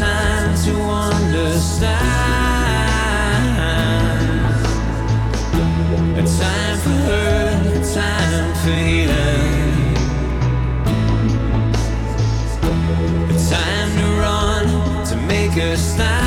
time to understand. A time for hurt, a time for healing. A time to run, to make a stand.